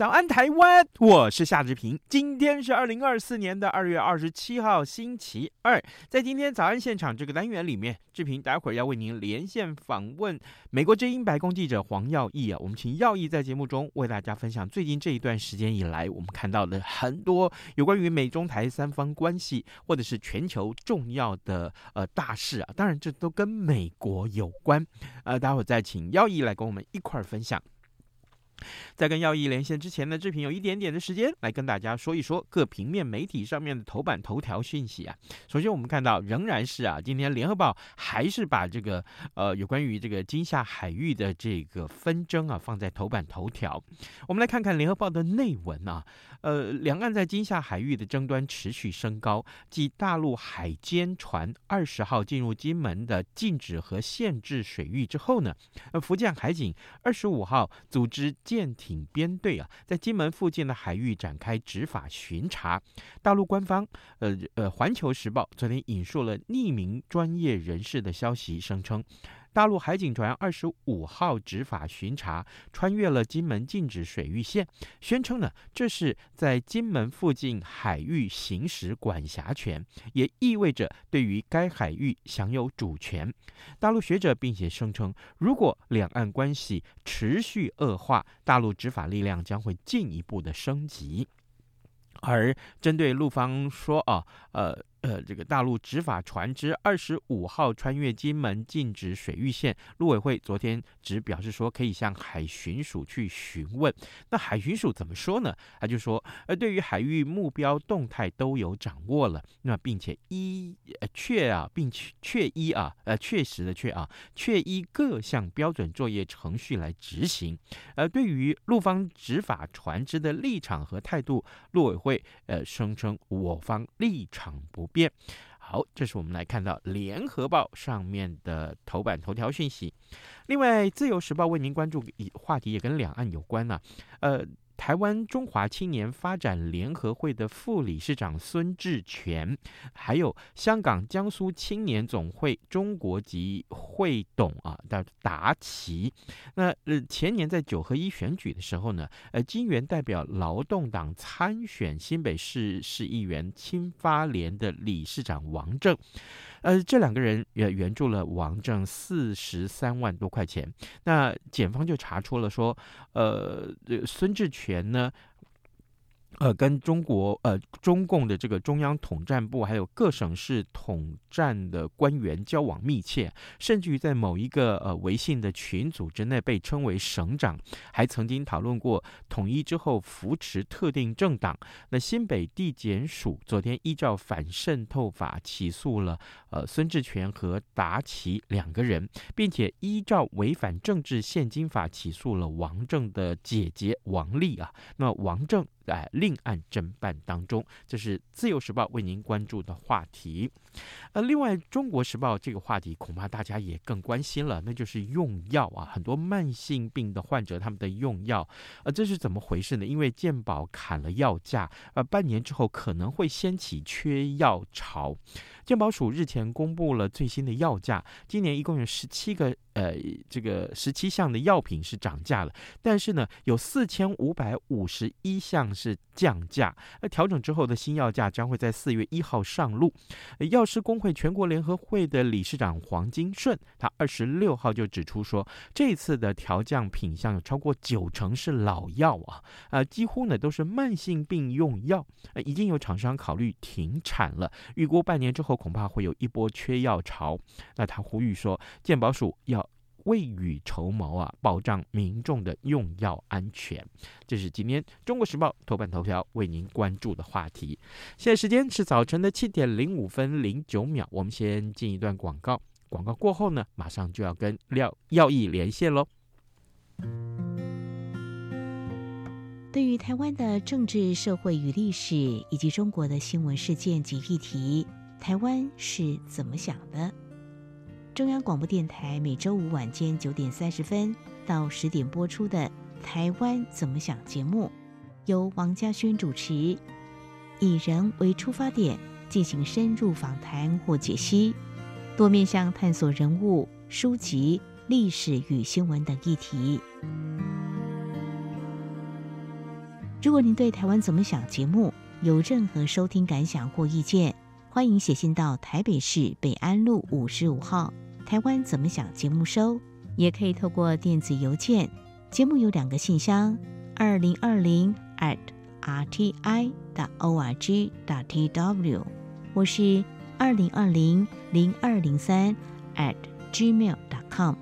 早安，台湾！我是夏志平。今天是二零二四年的二月二十七号，星期二。在今天早安现场这个单元里面，志平待会儿要为您连线访问美国之音白宫记者黄耀毅啊。我们请耀毅在节目中为大家分享最近这一段时间以来，我们看到的很多有关于美中台三方关系，或者是全球重要的呃大事啊。当然，这都跟美国有关。呃，待会儿再请耀毅来跟我们一块儿分享。在跟耀毅连线之前呢，志平有一点点的时间来跟大家说一说各平面媒体上面的头版头条讯息啊。首先，我们看到仍然是啊，今天联合报还是把这个呃有关于这个金厦海域的这个纷争啊放在头版头条。我们来看看联合报的内文啊，呃，两岸在金厦海域的争端持续升高，继大陆海监船二十号进入金门的禁止和限制水域之后呢，呃，福建海警二十五号组织。舰艇编队啊，在金门附近的海域展开执法巡查。大陆官方，呃呃，《环球时报》昨天引述了匿名专业人士的消息，声称。大陆海警船二十五号执法巡查，穿越了金门禁止水域线，宣称呢，这是在金门附近海域行使管辖权，也意味着对于该海域享有主权。大陆学者并且声称，如果两岸关系持续恶化，大陆执法力量将会进一步的升级。而针对陆方说啊，呃。呃，这个大陆执法船只二十五号穿越金门禁止水域线，陆委会昨天只表示说可以向海巡署去询问。那海巡署怎么说呢？他就说，呃，对于海域目标动态都有掌握了，那并且依呃确啊，并确依啊，呃确实的确啊，确依各项标准作业程序来执行。呃，对于陆方执法船只的立场和态度，陆委会呃声称我方立场不变。好，这是我们来看到《联合报》上面的头版头条讯息。另外，《自由时报》为您关注话题也跟两岸有关呢、啊。呃。台湾中华青年发展联合会的副理事长孙志全，还有香港江苏青年总会中国籍会董啊的达奇，那呃前年在九合一选举的时候呢，呃金元代表劳动党参选新北市市议员青发连的理事长王正。呃，这两个人也援助了王正四十三万多块钱。那检方就查出了说，呃，孙志全呢。呃，跟中国呃中共的这个中央统战部还有各省市统战的官员交往密切，甚至于在某一个呃微信的群组之内被称为省长，还曾经讨论过统一之后扶持特定政党。那新北地检署昨天依照反渗透法起诉了呃孙志全和达奇两个人，并且依照违反政治献金法起诉了王正的姐姐王丽啊。那王正。在另案侦办当中，这是自由时报为您关注的话题。呃，另外中国时报这个话题恐怕大家也更关心了，那就是用药啊，很多慢性病的患者他们的用药，呃，这是怎么回事呢？因为健保砍了药价，呃，半年之后可能会掀起缺药潮。健保署日前公布了最新的药价，今年一共有十七个。呃，这个十七项的药品是涨价了，但是呢，有四千五百五十一项是降价。那调整之后的新药价将会在四月一号上路。药师公会全国联合会的理事长黄金顺，他二十六号就指出说，这次的调降品项有超过九成是老药啊，啊，几乎呢都是慢性病用药，已经有厂商考虑停产了。预估半年之后恐怕会有一波缺药潮。那他呼吁说，健保署要。未雨绸缪啊，保障民众的用药安全。这是今天《中国时报》头版头条为您关注的话题。现在时间是早晨的七点零五分零九秒，我们先进一段广告。广告过后呢，马上就要跟廖耀毅连线喽。对于台湾的政治、社会与历史，以及中国的新闻事件及议题，台湾是怎么想的？中央广播电台每周五晚间九点三十分到十点播出的《台湾怎么想》节目，由王家轩主持，以人为出发点，进行深入访谈或解析，多面向探索人物、书籍、历史与新闻等议题。如果您对《台湾怎么想》节目有任何收听感想或意见，欢迎写信到台北市北安路五十五号《台湾怎么想》节目收，也可以透过电子邮件。节目有两个信箱：二零二零 at rti dot org dot tw，或是二零二零零二零三 at gmail dot com。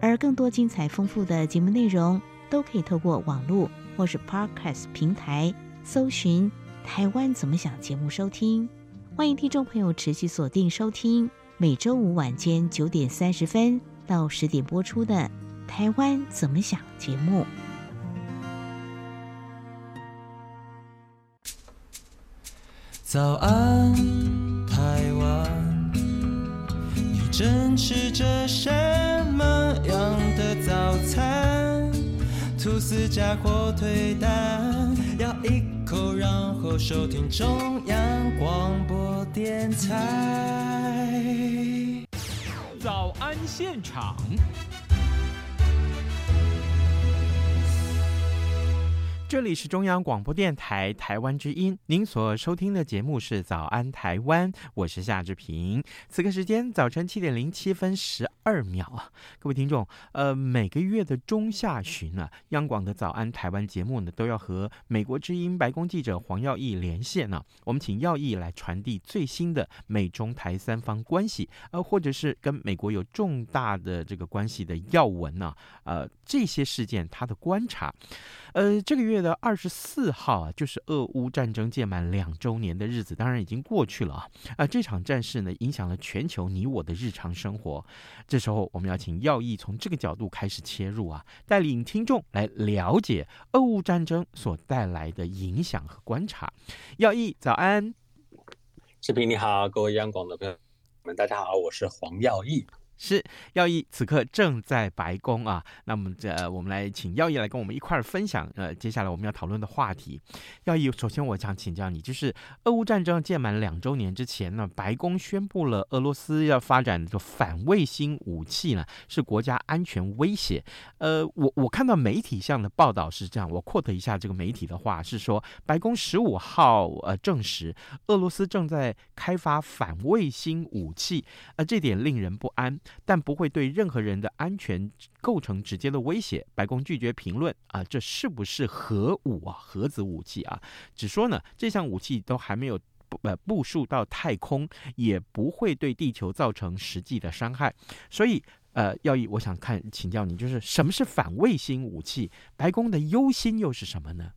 而更多精彩丰富的节目内容，都可以透过网络。或是 Podcast 平台搜寻“台湾怎么想”节目收听，欢迎听众朋友持续锁定收听每周五晚间九点三十分到十点播出的《台湾怎么想》节目。早安，台湾，你正吃着什么样的早餐？吐司加火腿蛋，咬一口，然后收听中央广播电台。早安现场。这里是中央广播电台台湾之音，您所收听的节目是《早安台湾》，我是夏志平。此刻时间早晨七点零七分十二秒啊，各位听众，呃，每个月的中下旬呢、啊，央广的《早安台湾》节目呢，都要和美国之音白宫记者黄耀毅连线呢、我们请耀义来传递最新的美中台三方关系，呃，或者是跟美国有重大的这个关系的要闻呢、呃，这些事件他的观察。呃，这个月的二十四号啊，就是俄乌战争届满两周年的日子，当然已经过去了啊。啊，这场战事呢，影响了全球你我的日常生活。这时候，我们要请耀毅从这个角度开始切入啊，带领听众来了解俄乌战争所带来的影响和观察。耀毅，早安。视频你好，各位央广的朋友们，大家好，我是黄耀毅。是耀毅此刻正在白宫啊，那么这、我们来请耀毅来跟我们一块儿分享呃接下来我们要讨论的话题。耀毅，首先我想请教你，就是俄乌战争届满两周年之前呢，白宫宣布了俄罗斯要发展的反卫星武器呢，是国家安全威胁。呃，我我看到媒体上的报道是这样，我 quote 一下这个媒体的话是说，白宫十五号呃证实俄罗斯正在开发反卫星武器，呃这点令人不安。但不会对任何人的安全构成直接的威胁。白宫拒绝评论啊，这是不是核武啊，核子武器啊？只说呢，这项武器都还没有呃部署到太空，也不会对地球造成实际的伤害。所以呃，耀毅，我想看请教你，就是什么是反卫星武器？白宫的忧心又是什么呢？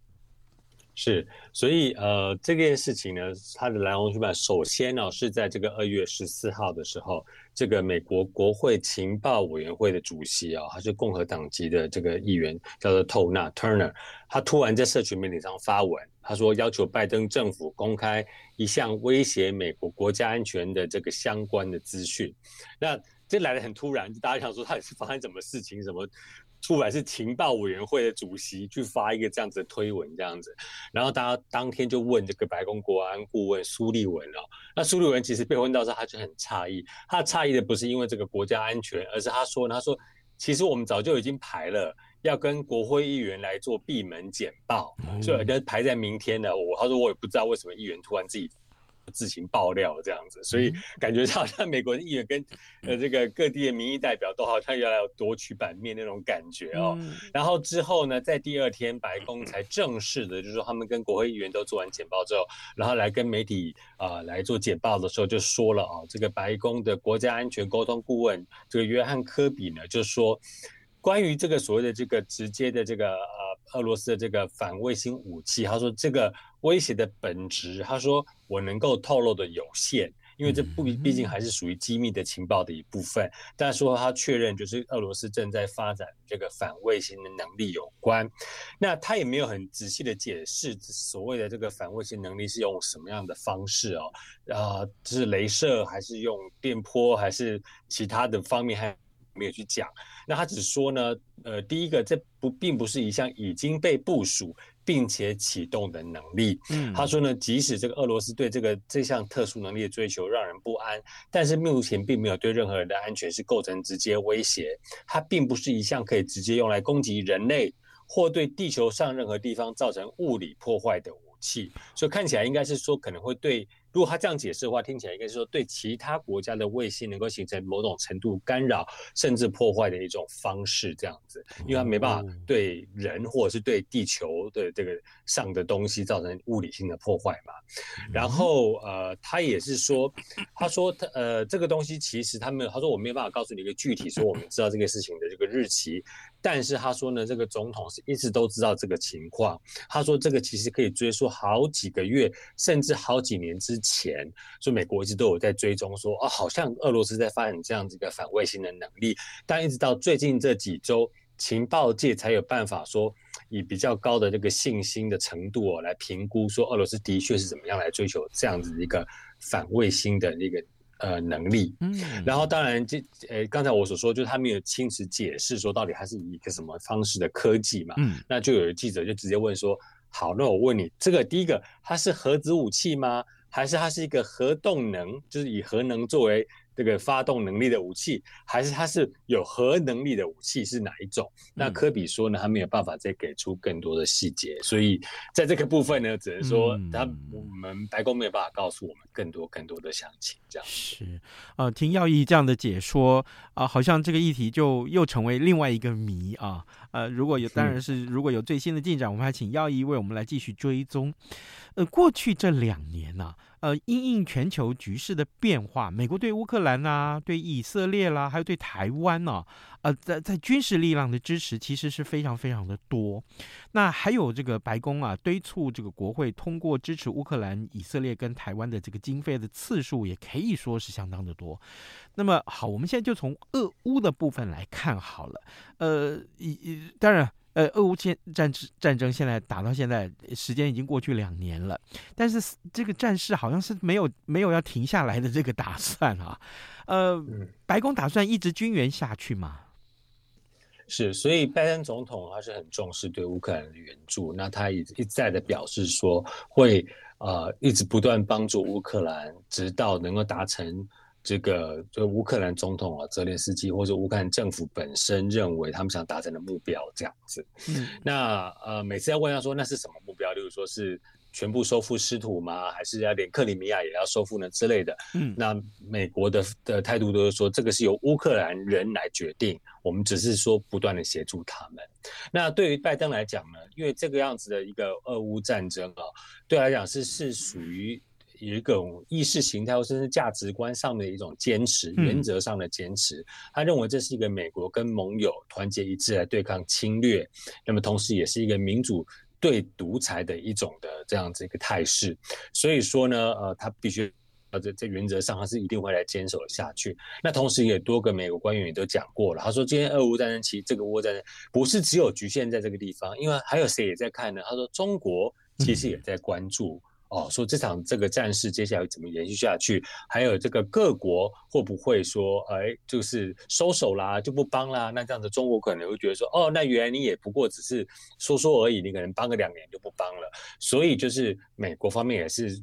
是，所以呃，这件事情呢，它的来龙去脉，首先呢、哦，是在这个二月十四号的时候，这个美国国会情报委员会的主席啊、他是共和党籍的这个议员，叫做透纳 Turner，他突然在社群媒体上发文，他说要求拜登政府公开一项威胁美国国家安全的这个相关的资讯。那这来得很突然，大家想说到底是发生什么事情？什么？出来是情报委员会的主席去发一个这样子的推文，这样子，然后大家当天就问这个白宫国安顾问苏利文哦，那苏利文其实被问到时候，他就很诧异，他诧异的不是因为这个国家安全，而是他说，他说其实我们早就已经排了要跟国会议员来做闭门简报，所以就排在明天的。我他说我也不知道为什么议员突然自己自行爆料这样子，所以感觉好像美国的议员跟呃这个各地的民意代表都好像要来夺取版面那种感觉哦。然后之后呢，在第二天白宫才正式的，就是说他们跟国会议员都做完简报之后，然后来跟媒体啊、呃、来做简报的时候就说了啊，这个白宫的国家安全沟通顾问这个约翰科比呢就说，关于这个所谓的这个直接的这个呃俄罗斯的这个反卫星武器，他说这个。威胁的本质，他说我能够透露的有限，因为这不毕竟还是属于机密的情报的一部分。但是说他确认，就是俄罗斯正在发展这个反卫星的能力有关。那他也没有很仔细的解释所谓的这个反卫星能力是用什么样的方式哦，啊呃，是镭射还是用电波还是其他的方面，还没有去讲。那他只说呢，呃，第一个，这不并不是一项已经被部署。并且启动的能力，嗯，他说呢，即使这个俄罗斯对这个这项特殊能力的追求让人不安，但是目前并没有对任何人的安全是构成直接威胁。它并不是一项可以直接用来攻击人类或对地球上任何地方造成物理破坏的武器。所以看起来应该是说可能会对。如果他这样解释的话，听起来应该是说对其他国家的卫星能够形成某种程度干扰甚至破坏的一种方式，这样子，因为他没办法对人或者是对地球的这个上的东西造成物理性的破坏嘛。然后呃，他也是说，他说他呃这个东西其实他没有，他说我没有办法告诉你一个具体说我们知道这个事情的这个日期。但是他说呢，这个总统是一直都知道这个情况。他说这个其实可以追溯好几个月，甚至好几年之前，所以美国一直都有在追踪说，哦，好像俄罗斯在发展这样子一个反卫星的能力。但一直到最近这几周，情报界才有办法说，以比较高的这个信心的程度哦，来评估说俄罗斯的确是怎么样来追求这样子一个反卫星的那个。呃，能力，嗯，然后当然，这呃，刚才我所说，就是他没有亲自解释说到底他是以一个什么方式的科技嘛，嗯，那就有记者就直接问说，好，那我问你，这个第一个，它是核子武器吗？还是它是一个核动能，就是以核能作为？这个发动能力的武器，还是它是有核能力的武器是哪一种？那科比说呢，他没有办法再给出更多的细节，所以在这个部分呢，只能说他我们白宫没有办法告诉我们更多更多的详情。这样是啊、呃，听耀义这样的解说啊、呃，好像这个议题就又成为另外一个谜啊。呃，如果有当然是如果有最新的进展，我们还请耀义为我们来继续追踪。呃，过去这两年呢、啊。呃，因应全球局势的变化，美国对乌克兰啊，对以色列啦，还有对台湾呢、呃，在在军事力量的支持其实是非常非常的多。那还有这个白宫啊，敦促这个国会通过支持乌克兰、以色列跟台湾的这个经费的次数，也可以说是相当的多。那么好，我们现在就从俄乌的部分来看好了。呃，一一当然。呃，俄乌战战战争现在打到现在，时间已经过去两年了，但是这个战事好像是没有没有要停下来的这个打算啊。呃，白宫打算一直军援下去吗？是，所以拜登总统他是很重视对乌克兰的援助，那他一一再的表示说会呃一直不断帮助乌克兰，直到能够达成。这个就乌克兰总统啊，泽连斯基或者乌克兰政府本身认为他们想达成的目标这样子。嗯，那呃，每次要问他说那是什么目标，例如说是全部收复失土吗？还是要连克里米亚也要收复呢之类的？嗯，那美国的的态度都是说这个是由乌克兰人来决定，我们只是说不断的协助他们。那对于拜登来讲呢，因为这个样子的一个俄乌战争啊，对来讲是是属于。有一种意识形态或甚至价值观上的一种坚持，原则上的坚持。他认为这是一个美国跟盟友团结一致来对抗侵略，那么同时也是一个民主对独裁的一种的这样子一个态势。所以说呢，呃，他必须呃，在在原则上他是一定会来坚守下去。那同时也多个美国官员也都讲过了，他说今天俄乌战争其实这个乌战争不是只有局限在这个地方，因为还有谁也在看呢？他说中国其实也在关注。哦，说这场这个战事接下来怎么延续下去？还有这个各国会不会说，哎，就是收手啦，就不帮啦？那这样子，中国可能会觉得说，哦，那原来你也不过只是说说而已，你可能帮个两年就不帮了。所以就是美国方面也是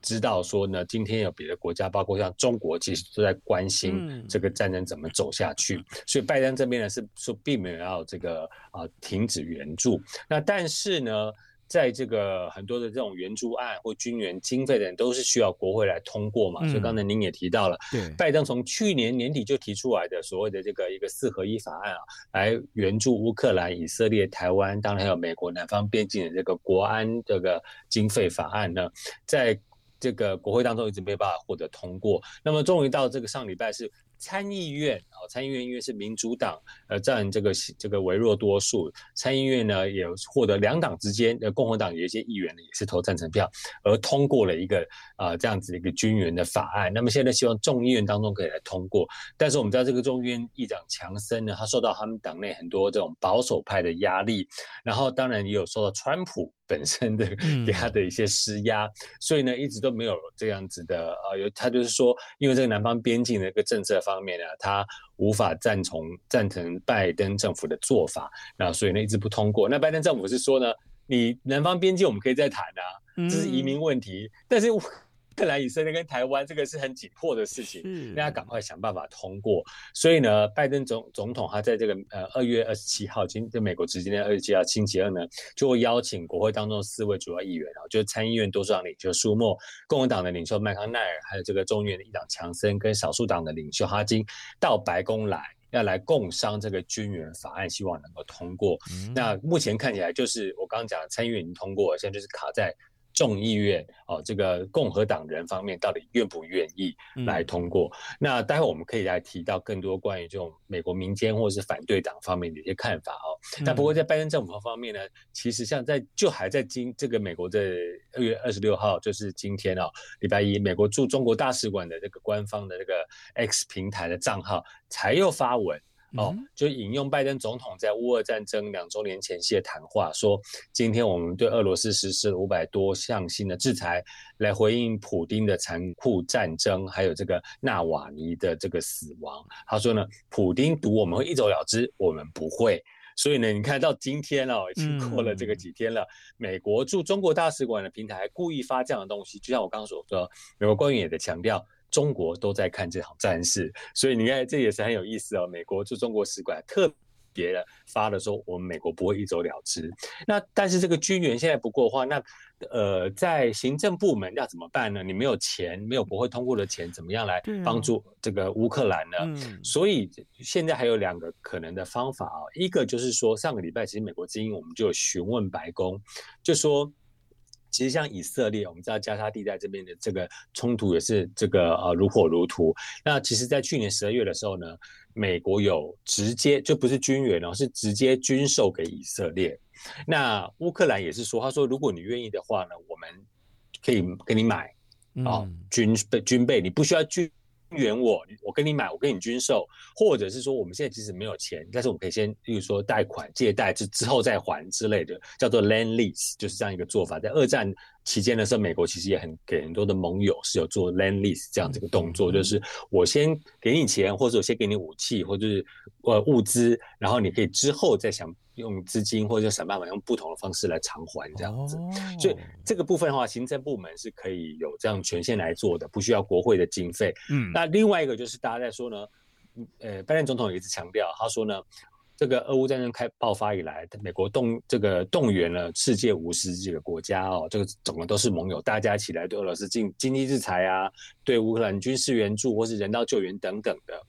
知道说呢，今天有别的国家，包括像中国，其实都在关心这个战争怎么走下去。嗯、所以拜登这边呢是说并没有要这个啊、呃、停止援助。那但是呢？在这个很多的这种援助案或军援经费的人，都是需要国会来通过嘛。嗯、所以刚才您也提到了，对，拜登从去年年底就提出来的所谓的这个一个四合一法案啊，来援助乌克兰、以色列、台湾，当然还有美国南方边境的这个国安这个经费法案呢，在这个国会当中一直没办法获得通过。那么终于到这个上礼拜是。参议院啊，参议院因为是民主党呃占这个这个微弱多数，参议院呢也获得两党之间的共和党有一些议员呢也是投赞成票，而通过了一个啊、呃、这样子的一个军援的法案。那么现在希望众议院当中可以来通过，但是我们知道这个众议院议长强森呢，他受到他们党内很多这种保守派的压力，然后当然也有受到川普 本身的给他的一些施压，嗯、所以呢一直都没有这样子的啊有他就是说，因为这个南方边境的一个政策方。方面呢，他无法赞同赞成拜登政府的做法，那所以呢一直不通过。那拜登政府是说呢，你南方边境我们可以再谈啊，这是移民问题，嗯、但是。克兰以色列跟台湾这个是很紧迫的事情，大家赶快想办法通过。所以呢，拜登总总统他在这个呃二月二十七号，今就美国时间的二十七号星期二呢，就会邀请国会当中四位主要议员啊，就是参议院多数党领袖舒默、共和党的领袖麦康奈尔，还有这个众议院的议长强森跟少数党的领袖哈金到白宫来，要来共商这个军援法案，希望能够通过。嗯、那目前看起来就是我刚刚讲的参议院已经通过了，现在就是卡在。众议院哦，这个共和党人方面到底愿不愿意来通过？嗯、那待会我们可以来提到更多关于这种美国民间或者是反对党方面的一些看法哦。嗯、但不过在拜登政府方面呢，其实像在就还在今这个美国的二月二十六号，就是今天哦，礼拜一，美国驻中国大使馆的这个官方的这个 X 平台的账号才又发文。哦，就引用拜登总统在乌俄战争两周年前夕的谈话，说今天我们对俄罗斯实施了五百多项新的制裁，来回应普丁的残酷战争，还有这个纳瓦尼的这个死亡。他说呢，普丁赌我们会一走了之，我们不会。所以呢，你看到今天哦，已经过了这个几天了，美国驻中国大使馆的平台故意发这样的东西，就像我刚刚所说，美国官员也在强调。中国都在看这场战事，所以你看，这也是很有意思哦。美国驻中国使馆特别的发了说，我们美国不会一走了之。那但是这个军援现在不过的话，那呃，在行政部门要怎么办呢？你没有钱，没有国会通过的钱，怎么样来帮助这个乌克兰呢？嗯、所以现在还有两个可能的方法啊、哦，一个就是说，上个礼拜其实美国之音我们就有询问白宫，就说。其实像以色列，我们知道加沙地带这边的这个冲突也是这个呃如火如荼。那其实，在去年十二月的时候呢，美国有直接就不是军援哦，是直接军售给以色列。那乌克兰也是说，他说如果你愿意的话呢，我们可以给你买啊、哦、军备军备，你不需要军。援我，我跟你买，我跟你军售，或者是说我们现在其实没有钱，但是我们可以先，例如说贷款、借贷，之之后再还之类的，叫做 land Lease，就是这样一个做法。在二战期间的时候，美国其实也很给很多的盟友是有做 land Lease 这样这个动作，就是我先给你钱，或者我先给你武器，或者是呃物资，然后你可以之后再想。用资金或者想办法用不同的方式来偿还这样子，所以这个部分的话，行政部门是可以有这样权限来做的，不需要国会的经费。嗯，那另外一个就是大家在说呢，呃，拜登总统也一直强调，他说呢。这个俄乌战争开爆发以来，美国动这个动员了世界五十几个国家哦，这个总共都是盟友，大家一起来对俄罗斯进经济制裁啊，对乌克兰军事援助或是人道救援等等的。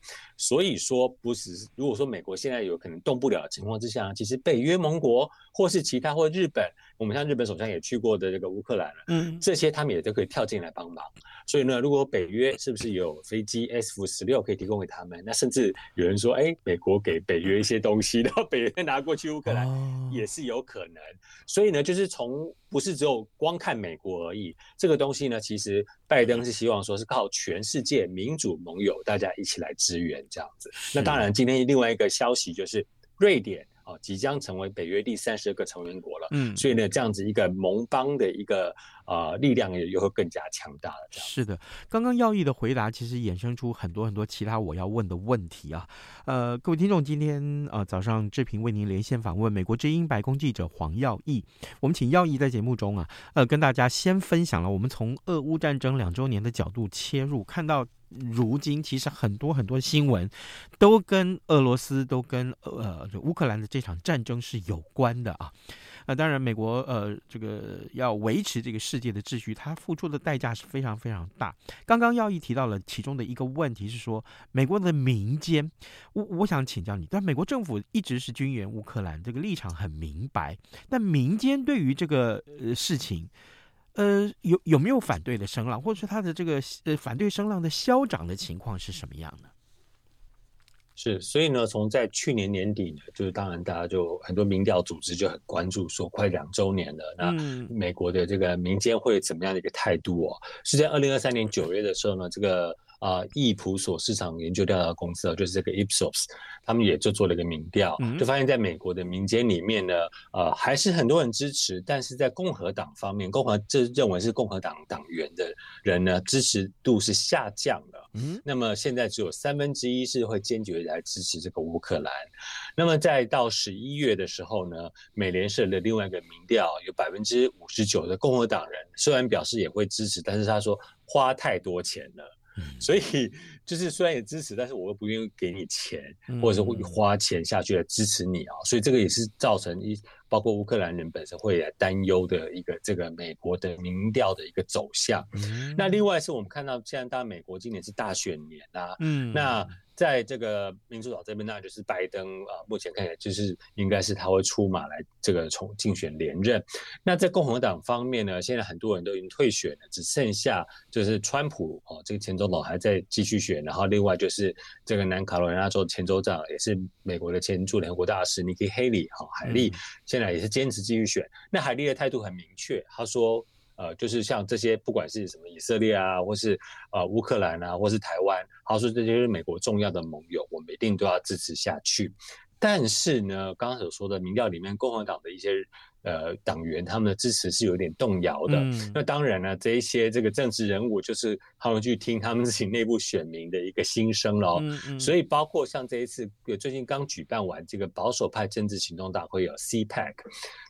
所以说，不是如果说美国现在有可能动不了的情况之下，其实北约盟国或是其他或日本，我们像日本首相也去过的这个乌克兰了，嗯，这些他们也都可以跳进来帮忙。所以呢，如果北约是不是有飞机 S 十六可以提供给他们？那甚至有人说，哎，美国给北约一些东西，然后北约拿过去乌克兰，也是有可能。所以呢，就是从不是只有光看美国而已，这个东西呢，其实拜登是希望说是靠全世界民主盟友大家一起来支援这样子。那当然，今天另外一个消息就是瑞典。哦，即将成为北约第三十二个成员国了。嗯，所以呢，这样子一个盟邦的一个呃力量也又会更加强大了。是的，刚刚耀毅的回答其实衍生出很多很多其他我要问的问题啊。呃，各位听众，今天呃早上志平为您连线访问美国之音白宫记者黄耀毅。我们请耀毅在节目中啊，呃，跟大家先分享了我们从俄乌战争两周年的角度切入，看到。如今其实很多很多新闻都跟俄罗斯、都跟呃乌克兰的这场战争是有关的啊。那当然，美国呃，这个要维持这个世界的秩序，它付出的代价是非常非常大。刚刚耀毅提到了其中的一个问题是说，美国的民间，我我想请教你，但美国政府一直是军援乌克兰，这个立场很明白，但民间对于这个呃事情，呃，有有没有反对的声浪，或者说他的这个呃反对声浪的消长的情况是什么样呢？是，所以呢，从在去年年底呢，就是当然大家就很多民调组织就很关注，说快两周年了，那美国的这个民间会怎么样的一个态度哦？是在二零二三年九月的时候呢，这个。啊，易普所市场研究调查公司啊，就是这个 Ipsos，他们也就做了一个民调，就发现在美国的民间里面呢，呃，还是很多人支持，但是在共和党方面，共和这认为是共和党党员的人呢，支持度是下降了。嗯，那么现在只有三分之一是会坚决来支持这个乌克兰。那么在到十一月的时候呢，美联社的另外一个民调，有百分之五十九的共和党人虽然表示也会支持，但是他说花太多钱了。所以就是虽然也支持，但是我又不愿意给你钱，或者是会花钱下去来支持你啊，所以这个也是造成一包括乌克兰人本身会来担忧的一个这个美国的民调的一个走向。那另外是我们看到现在当然美国今年是大选年啊，嗯，那。在这个民主党这边，那就是拜登啊，目前看起来就是应该是他会出马来这个从竞选连任。那在共和党方面呢，现在很多人都已经退选了，只剩下就是川普哦，这个前总统还在继续选，然后另外就是这个南卡罗来纳州前州长也是美国的前驻联合国大使 Nikki Haley 哈，海利现在也是坚持继续选。那海利的态度很明确，他说。呃，就是像这些，不管是什么以色列啊，或是呃乌克兰啊，或是台湾，他说这些是美国重要的盟友，我们一定都要支持下去。但是呢，刚刚所说的民调里面，共和党的一些呃党员，他们的支持是有点动摇的。嗯、那当然呢，这一些这个政治人物，就是他们去听他们自己内部选民的一个心声喽。嗯嗯、所以，包括像这一次，最近刚举办完这个保守派政治行动大会有 CPAC，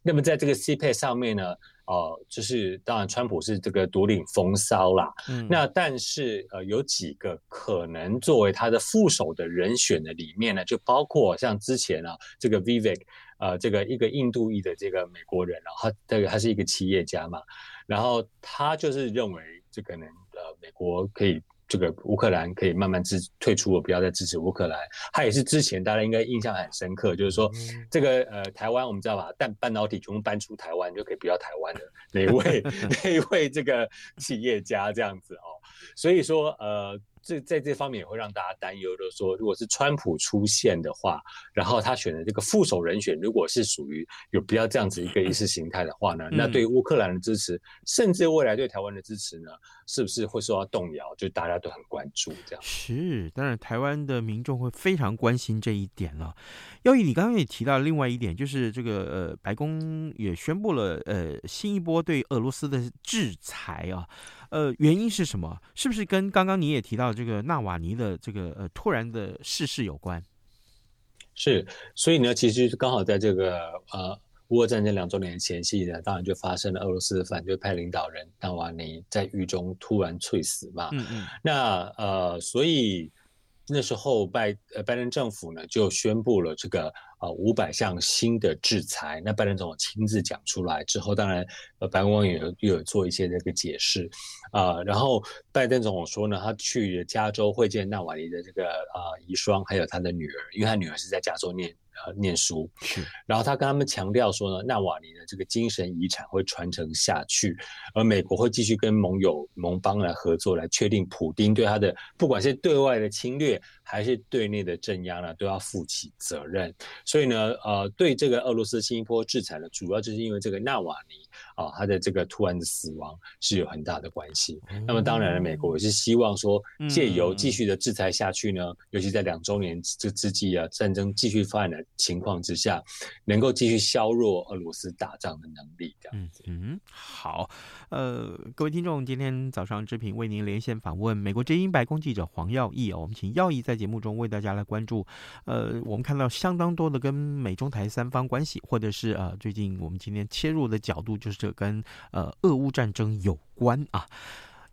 那么在这个 CPAC 上面呢。哦、呃，就是当然，川普是这个独领风骚啦。嗯，那但是呃，有几个可能作为他的副手的人选的里面呢，就包括像之前啊，这个 Vivek，呃，这个一个印度裔的这个美国人，然后他这个他是一个企业家嘛，然后他就是认为这可能，呃，美国可以。这个乌克兰可以慢慢支退出，我不要再支持乌克兰。他也是之前大家应该印象很深刻，就是说这个呃台湾我们知道吧，但半导体全部搬出台湾就可以不要台湾的哪一位 哪一位这个企业家这样子哦。所以说呃。这在这方面也会让大家担忧，就是说，如果是川普出现的话，然后他选的这个副手人选，如果是属于有比较这样子一个意识形态的话呢，那对乌克兰的支持，甚至未来对台湾的支持呢，是不是会受到动摇？就大家都很关注这样。是，当然台湾的民众会非常关心这一点了。耀毅，你刚刚也提到另外一点，就是这个呃，白宫也宣布了呃新一波对俄罗斯的制裁啊。呃，原因是什么？是不是跟刚刚你也提到这个纳瓦尼的这个呃突然的逝世有关？是，所以呢，其实刚好在这个呃乌俄战争两周年前夕呢，当然就发生了俄罗斯的反对派领导人纳瓦尼在狱中突然猝死嘛。嗯嗯。那呃，所以那时候拜呃拜登政府呢就宣布了这个。啊，五百项新的制裁，那拜登总统亲自讲出来之后，当然，呃，白宫官员又有做一些那个解释，啊、然后拜登总统说呢，他去加州会见纳瓦尼的这个啊遗孀，还有他的女儿，因为他女儿是在加州念。呃，念书，然后他跟他们强调说呢，纳瓦尼的这个精神遗产会传承下去，而美国会继续跟盟友盟邦来合作，来确定普丁对他的不管是对外的侵略还是对内的镇压呢，都要负起责任。所以呢，呃，对这个俄罗斯新一波制裁呢，主要就是因为这个纳瓦尼啊，他的这个突然的死亡是有很大的关系。那么当然了，美国也是希望说借由继续的制裁下去呢，尤其在两周年这之际啊，战争继续发展的。情况之下，能够继续削弱俄罗斯打仗的能力，这样子。嗯，好，呃，各位听众，今天早上之平为您连线访问美国之音白宫记者黄耀义哦，我们请耀义在节目中为大家来关注。呃，我们看到相当多的跟美中台三方关系，或者是呃，最近我们今天切入的角度就是这跟呃俄乌战争有关啊。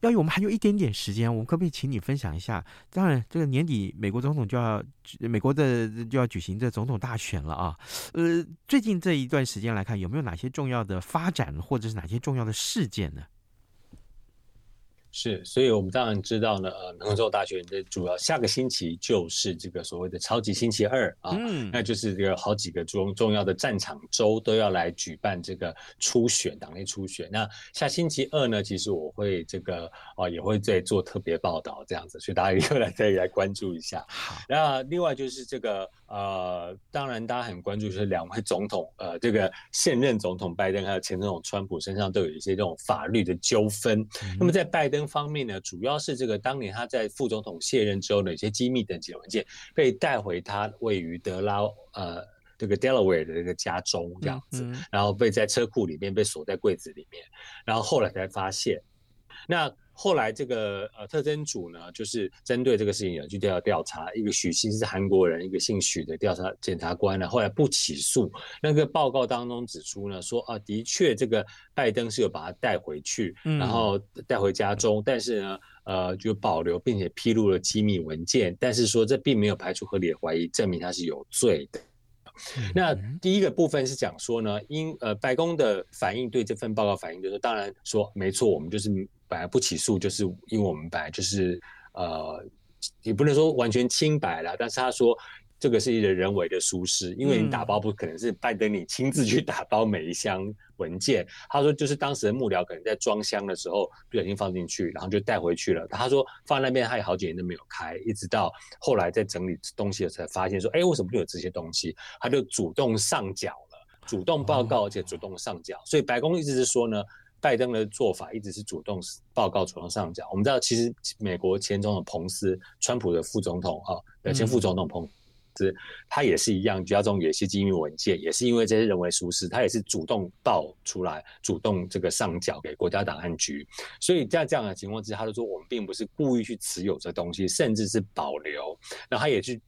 要有，我们还有一点点时间，我们可不可以请你分享一下？当然，这个年底美国总统就要美国的就要举行这总统大选了啊。呃，最近这一段时间来看，有没有哪些重要的发展，或者是哪些重要的事件呢？是，所以我们当然知道呢，呃，美国总统大学的主要下个星期就是这个所谓的超级星期二啊，嗯，那就是这个好几个重重要的战场州都要来举办这个初选，党内初选。那下星期二呢，其实我会这个啊、呃、也会再做特别报道这样子，所以大家一定来再来关注一下。好，那另外就是这个呃，当然大家很关注就是两位总统，呃，这个现任总统拜登还有前总统川普身上都有一些这种法律的纠纷。嗯、那么在拜登方面呢，主要是这个当年他在副总统卸任之后呢，有些机密等级的文件被带回他位于德拉呃这个 Delaware 的这个家中这样子，然后被在车库里面被锁在柜子里面，然后后来才发现，那。后来这个呃特侦组呢，就是针对这个事情有去调调查，一个许姓是韩国人，一个姓许的调查检察官呢，后来不起诉。那个报告当中指出呢，说啊，的确这个拜登是有把他带回去，然后带回家中，但是呢，呃，就保留并且披露了机密文件，但是说这并没有排除合理的怀疑，证明他是有罪的。那第一个部分是讲说呢，因呃白宫的反应对这份报告反应就是，当然说没错，我们就是。本来不起诉，就是因为我们本来就是呃，也不能说完全清白了，但是他说这个是一个人为的疏失，因为你打包不可能是拜登你亲自去打包每一箱文件。他说就是当时的幕僚可能在装箱的时候不小心放进去，然后就带回去了。他说放在那边他也好几年都没有开，一直到后来在整理东西的时候才发现说，哎，为什么会有这些东西？他就主动上缴了，主动报告，而且主动上缴。所以白宫一直是说呢。拜登的做法一直是主动报告、主动上缴。我们知道，其实美国前总统彭斯、川普的副总统啊，呃，前副总统彭他也是一样，家中有些机密文件，也是因为这些人为疏失，他也是主动报出来，主动这个上缴给国家档案局。所以在这样的情况之下，他就说我们并不是故意去持有这东西，甚至是保留。那他也去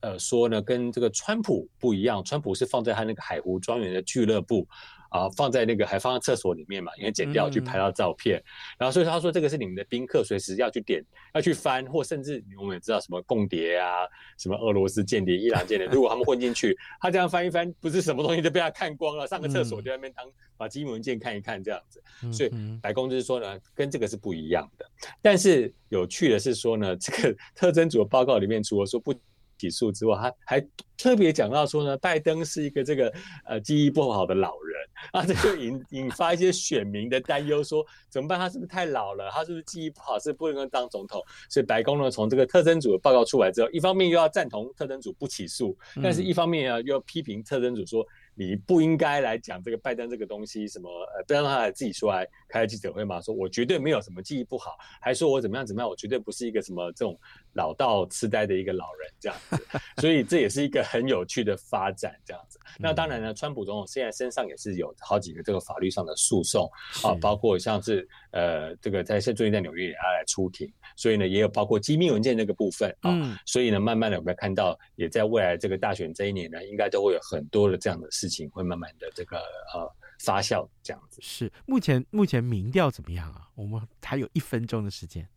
呃说呢，跟这个川普不一样，川普是放在他那个海湖庄园的俱乐部。啊，放在那个还放在厕所里面嘛，因为剪掉去拍到照片，嗯、然后所以他说这个是你们的宾客，随时要去点，要去翻，或甚至我们也知道什么共谍啊，什么俄罗斯间谍、伊朗间谍，如果他们混进去，他这样翻一翻，不是什么东西都被他看光了，上个厕所就在那边当把机密文件看一看这样子，所以白宫就是说呢，跟这个是不一样的。但是有趣的是说呢，这个 特征组的报告里面除了说不。起诉之外，他还特别讲到说呢，拜登是一个这个呃记忆不好的老人啊，这就引 引发一些选民的担忧，说怎么办？他是不是太老了？他是不是记忆不好，是不能够当总统？所以白宫呢，从这个特征组的报告出来之后，一方面又要赞同特征组不起诉，但是一方面啊又要批评特征组说。你不应该来讲这个拜登这个东西，什么呃，不要让他自己出来开记者会嘛？说我绝对没有什么记忆不好，还说我怎么样怎么样，我绝对不是一个什么这种老到痴呆的一个老人这样子。所以这也是一个很有趣的发展这样子。那当然呢，川普总统现在身上也是有好几个这个法律上的诉讼啊，包括像是呃这个在现最近在纽约也要来出庭，所以呢也有包括机密文件这个部分啊。嗯。所以呢，慢慢的我们看到，也在未来这个大选这一年呢，应该都会有很多的这样的事。情会慢慢的这个呃发酵这样子。是目前目前民调怎么样啊？我们还有一分钟的时间。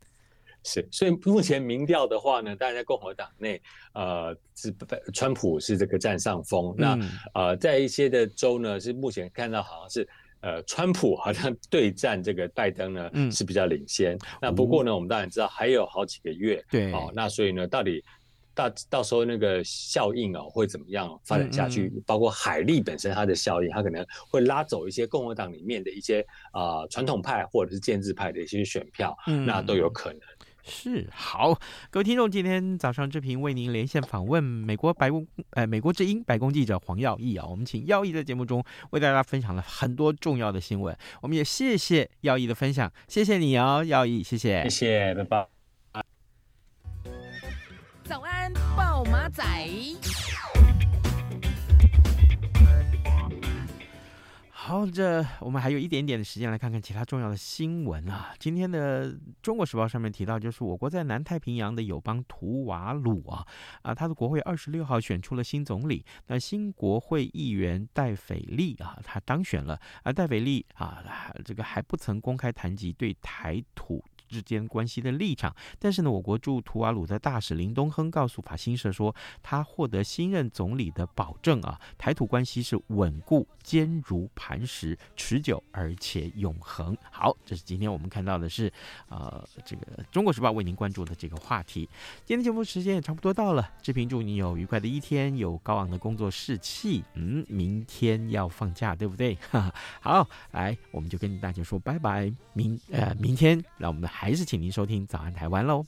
是，所以目前民调的话呢，大家在共和党内呃是川普是这个占上风。嗯、那呃在一些的州呢，是目前看到好像是呃川普好像对战这个拜登呢、嗯、是比较领先。那不过呢，我们当然知道还有好几个月。对。哦，那所以呢，到底。到到时候那个效应哦会怎么样发展下去？嗯嗯、包括海利本身它的效应，它可能会拉走一些共和党里面的一些啊、呃、传统派或者是建制派的一些选票，嗯、那都有可能。是好，各位听众，今天早上志平为您连线访问美国白宫呃美国之音白宫记者黄耀义啊，我们请耀义在节目中为大家分享了很多重要的新闻，我们也谢谢耀义的分享，谢谢你哦，耀义，谢谢，谢谢，拜拜。早安，报马仔。好，这我们还有一点点的时间来看看其他重要的新闻啊。今天的《中国时报》上面提到，就是我国在南太平洋的友邦图瓦鲁啊，啊，他的国会二十六号选出了新总理。那新国会议员戴斐利啊，他当选了。啊戴斐利啊，这个还不曾公开谈及对台土。之间关系的立场。但是呢，我国驻图瓦鲁的大使林东亨告诉法新社说，他获得新任总理的保证啊，台土关系是稳固、坚如磐石、持久而且永恒。好，这是今天我们看到的是，呃，这个《中国时报》为您关注的这个话题。今天节目时间也差不多到了，志平祝你有愉快的一天，有高昂的工作士气。嗯，明天要放假，对不对？好，来，我们就跟大家说拜拜。明呃，明天，那我们的还是请您收听《早安台湾》喽。